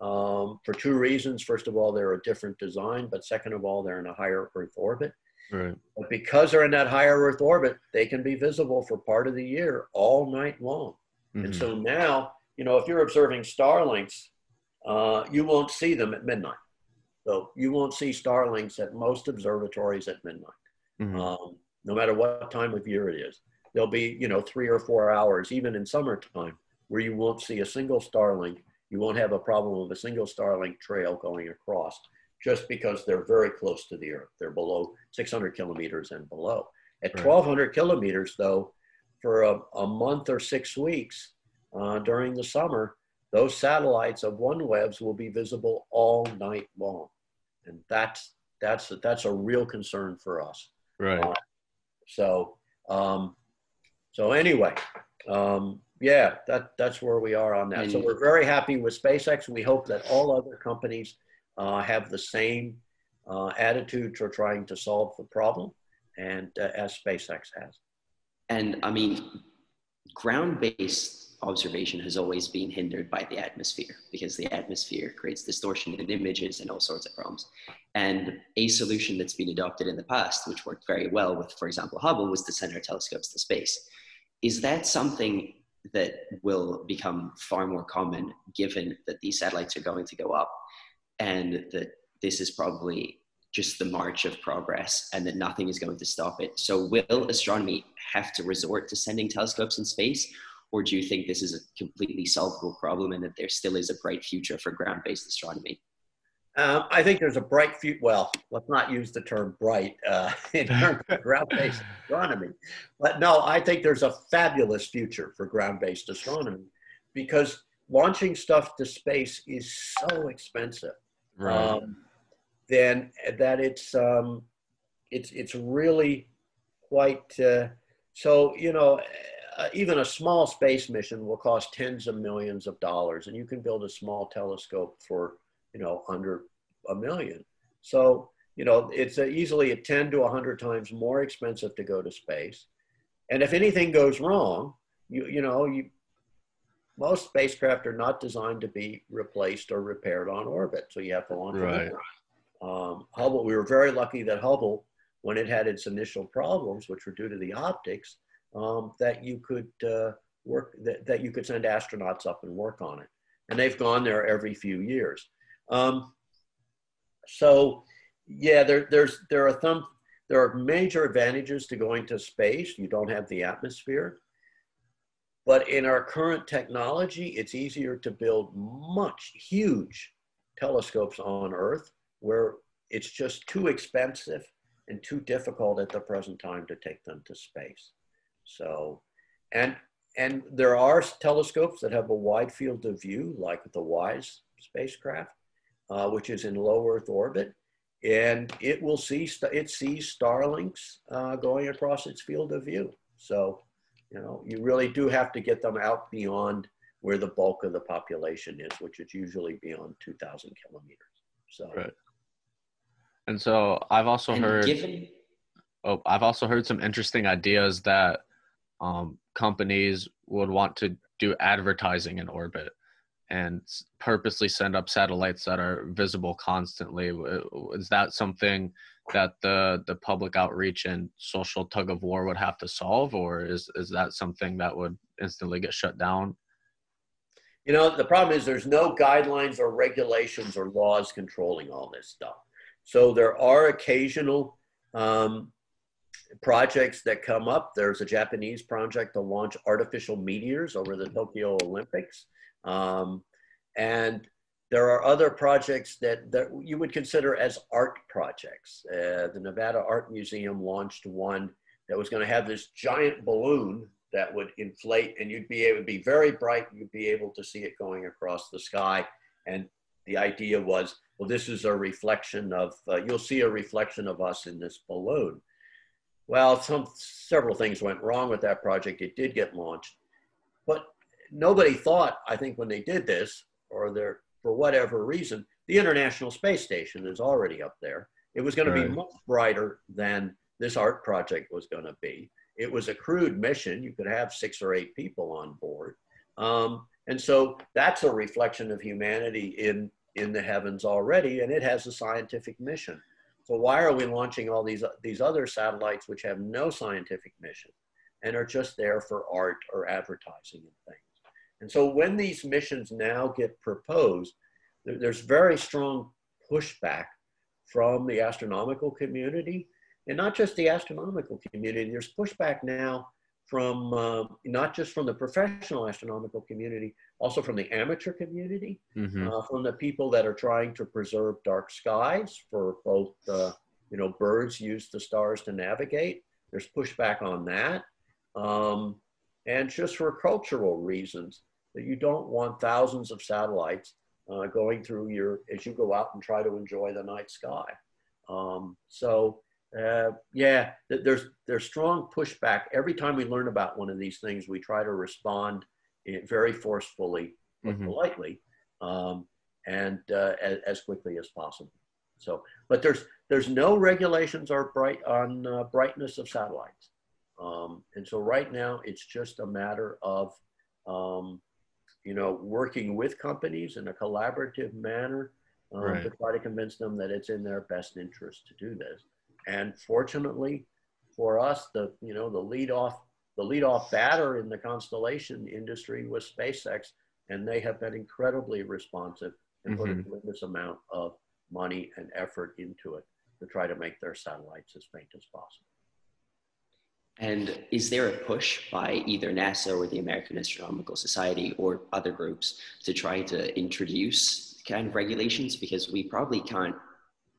um, for two reasons. First of all, they're a different design, but second of all, they're in a higher Earth orbit. Right. But because they're in that higher Earth orbit, they can be visible for part of the year, all night long. And Mhm. so now, you know, if you're observing Starlinks, uh, you won't see them at midnight. So you won't see Starlinks at most observatories at midnight, Mhm. um, no matter what time of year it is. There'll be, you know, three or four hours, even in summertime, where you won't see a single Starlink. You won't have a problem with a single Starlink trail going across just because they're very close to the Earth. They're below 600 kilometers and below. At Right. 1,200 kilometers, though, for a, a month or six weeks uh, during the summer, those satellites of OneWebs will be visible all night long. And that's, that's, that's a real concern for us. Right. Uh, so, um, so anyway, um, yeah, that that's where we are on that. So we're very happy with SpaceX. We hope that all other companies uh, have the same uh, attitude to trying to solve the problem, and uh, as SpaceX has. And I mean, ground-based observation has always been hindered by the atmosphere because the atmosphere creates distortion in images and all sorts of problems. And a solution that's been adopted in the past, which worked very well with, for example, Hubble, was to send our telescopes to space. Is that something that will become far more common given that these satellites are going to go up and that this is probably just the march of progress and that nothing is going to stop it. So, will astronomy have to resort to sending telescopes in space, or do you think this is a completely solvable problem and that there still is a bright future for ground based astronomy? Um, I think there's a bright future. Well, let's not use the term bright uh, [LAUGHS] in terms of ground based [LAUGHS] astronomy. But no, I think there's a fabulous future for ground based astronomy because launching stuff to space is so expensive. Right. Um, then that it's um, it's it's really quite uh, so you know uh, even a small space mission will cost tens of millions of dollars and you can build a small telescope for you know under a million. So you know it's a, easily a 10 to 100 times more expensive to go to space. And if anything goes wrong you you know you most spacecraft are not designed to be replaced or repaired on orbit so you have to launch right. Um, Hubble, we were very lucky that Hubble, when it had its initial problems, which were due to the optics, um, that you could uh, work, that, that you could send astronauts up and work on it. And they've gone there every few years. Um, so yeah, there, there's, there are some, there are major advantages to going to space. You don't have the atmosphere. But in our current technology, it's easier to build much, huge telescopes on Earth where it's just too expensive and too difficult at the present time to take them to space. So, and and there are telescopes that have a wide field of view, like the WISE spacecraft, uh, which is in low Earth orbit, and it will see it sees Starlinks uh, going across its field of view. So, you know, you really do have to get them out beyond where the bulk of the population is, which is usually beyond 2,000 kilometers. So, right. And so I've also and heard. Given... Oh, I've also heard some interesting ideas that um, companies would want to do advertising in orbit and purposely send up satellites that are visible constantly. Is that something that the the public outreach and social tug of war would have to solve, or is is that something that would instantly get shut down? You know, the problem is there's no guidelines or regulations or laws controlling all this stuff. So there are occasional um, projects that come up. There's a Japanese project to launch artificial meteors over the Tokyo Olympics. Um, and there are other projects that, that you would consider as art projects. Uh, the Nevada Art Museum launched one that was going to have this giant balloon that would inflate and you'd be able to be very bright. You'd be able to see it going across the sky. And the idea was well, this is a reflection of, uh, you'll see a reflection of us in this balloon. Well, some, several things went wrong with that project. It did get launched, but nobody thought, I think when they did this, or there, for whatever reason, the International Space Station is already up there. It was going right. to be much brighter than this art project was going to be. It was a crewed mission. You could have six or eight people on board. Um, and so that's a reflection of humanity in in the heavens already, and it has a scientific mission. So why are we launching all these, these other satellites which have no scientific mission and are just there for art or advertising and things? And so when these missions now get proposed, there's very strong pushback from the astronomical community and not just the astronomical community. There's pushback now from uh, not just from the professional astronomical community, also from the amateur community, mm-hmm. uh, from the people that are trying to preserve dark skies for both, uh, you know, birds use the stars to navigate. There's pushback on that. Um, and just for cultural reasons, that you don't want thousands of satellites uh, going through your, as you go out and try to enjoy the night sky. Um, so Uh, yeah, there's there's strong pushback. Every time we learn about one of these things, we try to respond very forcefully, but mm-hmm. politely, um, and uh, as, as, quickly as possible. So, but there's there's no regulations are bright on uh, brightness of satellites, um, and so right now it's just a matter of um, you know working with companies in a collaborative manner um, right. to try to convince them that it's in their best interest to do this. And fortunately for us, the you know the lead off the lead off batter in the constellation industry was SpaceX, and they have been incredibly responsive and mm-hmm. put a mm-hmm. tremendous amount of money and effort into it to try to make their satellites as faint as possible. And is there a push by either NASA or the American Astronomical Society or other groups to try to introduce kind of regulations? Because we probably can't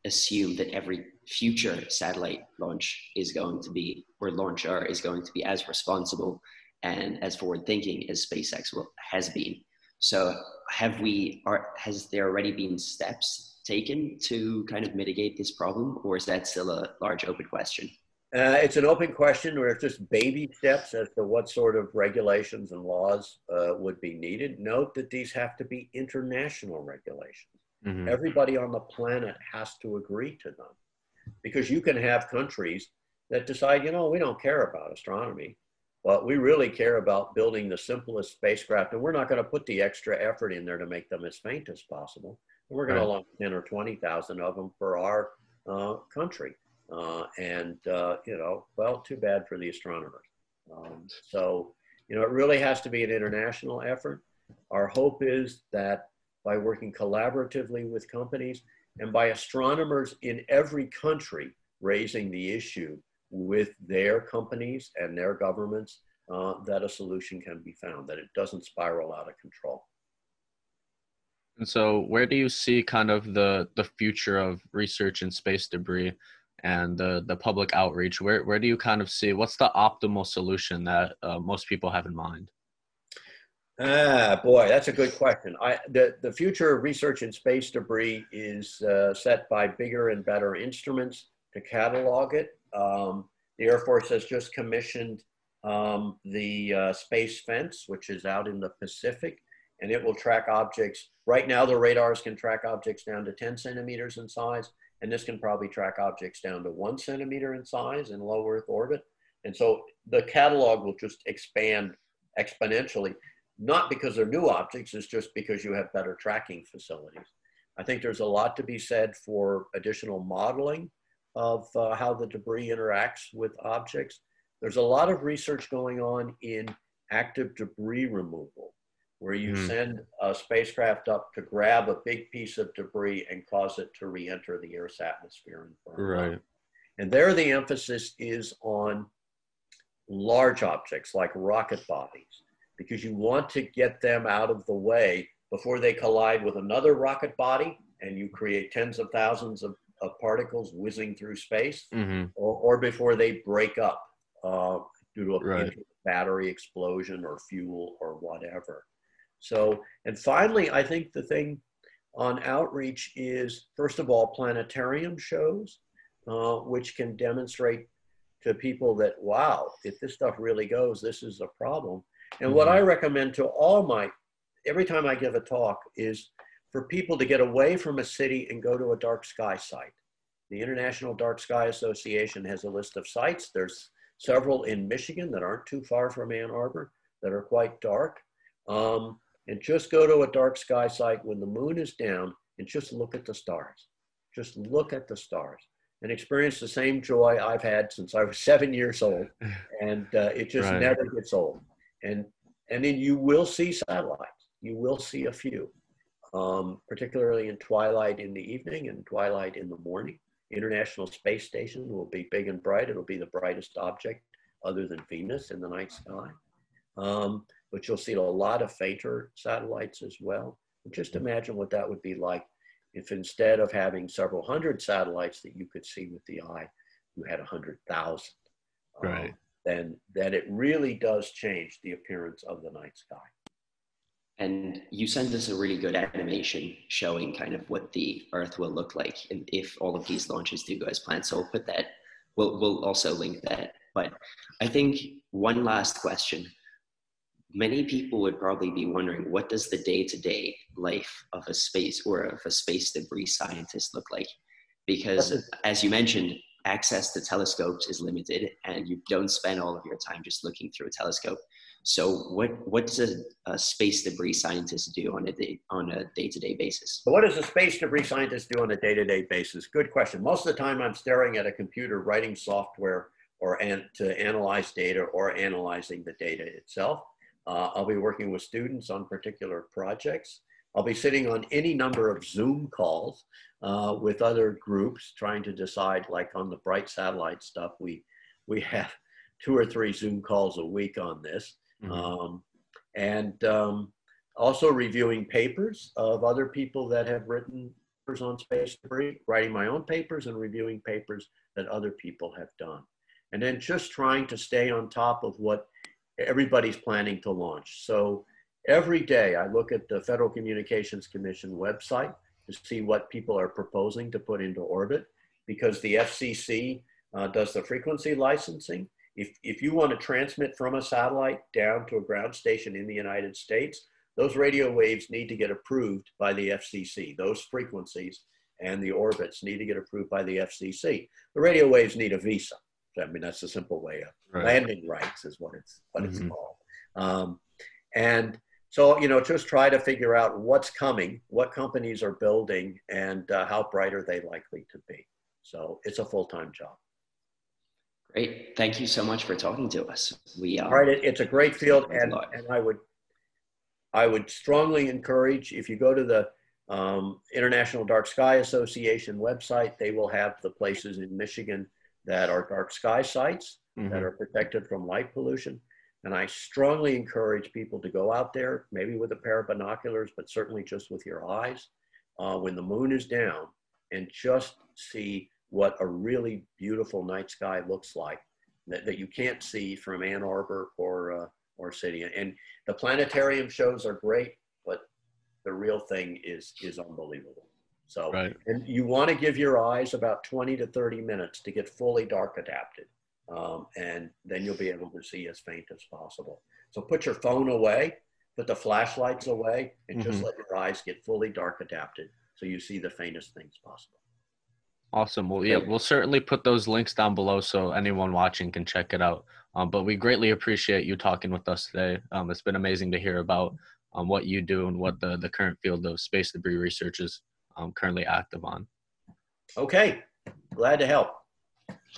assume that every future satellite launch is going to be, or launcher is going to be as responsible and as forward thinking as SpaceX will, has been. So have we, are, has there already been steps taken to kind of mitigate this problem or is that still a large open question? Uh, it's an open question or it's just baby steps as to what sort of regulations and laws uh, would be needed. Note that these have to be international regulations. Mm-hmm. Everybody on the planet has to agree to them because you can have countries that decide, you know, we don't care about astronomy, but we really care about building the simplest spacecraft, and we're not going to put the extra effort in there to make them as faint as possible. And we're going right. to launch 10 or 20,000 of them for our uh, country. Uh, and, uh, you know, well, too bad for the astronomers. Um, so, you know, it really has to be an international effort. Our hope is that by working collaboratively with companies and by astronomers in every country raising the issue with their companies and their governments, uh, that a solution can be found, that it doesn't spiral out of control. And so, where do you see kind of the the future of research in space debris and the the public outreach? Where where do you kind of see what's the optimal solution that uh, most people have in mind? Ah, boy, that's a good question. I, the, the future of research in space debris is uh, set by bigger and better instruments to catalog it. Um, the Air Force has just commissioned um, the uh, Space Fence, which is out in the Pacific, and it will track objects. Right now, the radars can track objects down to 10 centimeters in size, and this can probably track objects down to one centimeter in size in low Earth orbit. And so the catalog will just expand exponentially not because they're new objects, it's just because you have better tracking facilities. I think there's a lot to be said for additional modeling of uh, how the debris interacts with objects. There's a lot of research going on in active debris removal, where you mm. send a spacecraft up to grab a big piece of debris and cause it to re-enter the Earth's atmosphere. And right. And there the emphasis is on large objects like rocket bodies because you want to get them out of the way before they collide with another rocket body and you create tens of thousands of, of particles whizzing through space mm-hmm. or, or before they break up uh, due to a right. battery explosion or fuel or whatever. So, and finally, I think the thing on outreach is, first of all, planetarium shows, uh, which can demonstrate to people that, wow, if this stuff really goes, this is a problem. And what I mm-hmm. recommend to all my, every time I give a talk, is for people to get away from a city and go to a dark sky site. The International Dark Sky Association has a list of sites. There's several in Michigan that aren't too far from Ann Arbor that are quite dark. Um, and just go to a dark sky site when the moon is down and just look at the stars. Just look at the stars and experience the same joy I've had since I was [LAUGHS] seven years old. And uh, it just right. never gets old and and then you will see satellites. You will see a few, um, particularly in twilight in the evening and twilight in the morning. International Space Station will be big and bright. It'll be the brightest object other than Venus in the night sky. Um, but you'll see a lot of fainter satellites as well. And just imagine what that would be like if instead of having several hundred satellites that you could see with the eye, you had a hundred thousand. Right. Um, then then it really does change the appearance of the night sky. And you sent us a really good animation showing kind of what the Earth will look like if all of these launches do go as planned. So we'll put that we'll we'll also link that. But I think one last question. Many people would probably be wondering what does the day-to-day life of a space or of a space debris scientist look like? Because as you mentioned, access to telescopes is limited and you don't spend all of your time just looking through a telescope. So what what does a, a space debris scientist do on a day on a day-to-day basis? What does a space debris scientist do on a day-to-day basis? Good question. Most of the time I'm staring at a computer writing software or an, to analyze data or analyzing the data itself. Uh, I'll be working with students on particular projects. I'll be sitting on any number of Zoom calls uh, with other groups trying to decide, like on the Bright satellite stuff, we, we have [LAUGHS] two or three Zoom calls a week on this. Mm-hmm. Um, and um, also reviewing papers of other people that have written papers on space debris, writing my own papers and reviewing papers that other people have done. And then just trying to stay on top of what everybody's planning to launch. So every day I look at the Federal Communications Commission website to see what people are proposing to put into orbit because the FCC uh, does the frequency licensing if, if you want to transmit from a satellite down to a ground station in the United States, those radio waves need to get approved by the FCC. Those frequencies and the orbits need to get approved by the FCC. The radio waves need a visa. I mean, that's a simple way of right. landing rights is what it's what mm-hmm. it's called. Um, and so, you know, just try to figure out what's coming, what companies are building, and uh, how bright are they likely to be. So it's a full time job. Great. Thank you so much for talking to us. We um, right. It, it's a great field, and, and I would I would strongly encourage if you go to the um, International Dark Sky Association website, they will have the places in Michigan that are dark sky sites mm-hmm. that are protected from light pollution. And I strongly encourage people to go out there, maybe with a pair of binoculars, but certainly just with your eyes, uh, when the moon is down, and just see what a really beautiful night sky looks like that, that you can't see from Ann Arbor or, uh, or City. And the planetarium shows are great, but the real thing is, is unbelievable. So, right. and you want to give your eyes about 20 to 30 minutes to get fully dark adapted. Um, and then you'll be able to see as faint as possible. So put your phone away, put the flashlights away, and mm-hmm. just let your eyes get fully dark adapted so you see the faintest things possible. Awesome. Well, yeah, we'll certainly put those links down below so anyone watching can check it out. Um, but we greatly appreciate you talking with us today. Um, it's been amazing to hear about um, what you do and what the, the current field of space debris research is um, currently active on. Okay. Glad to help.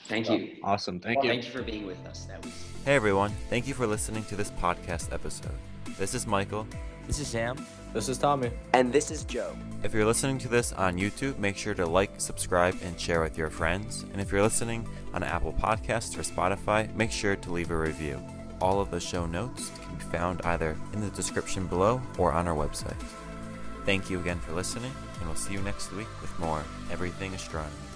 Thank you. Awesome. Thank you. Thank you for being with us. That was... Hey, everyone. Thank you for listening to this podcast episode. This is Michael. This is Sam. This is Tommy. And this is Joe. If you're listening to this on YouTube, make sure to like, subscribe, and share with your friends. And if you're listening on Apple Podcasts or Spotify, make sure to leave a review. All of the show notes can be found either in the description below or on our website. Thank you again for listening, and we'll see you next week with more Everything Astronomy.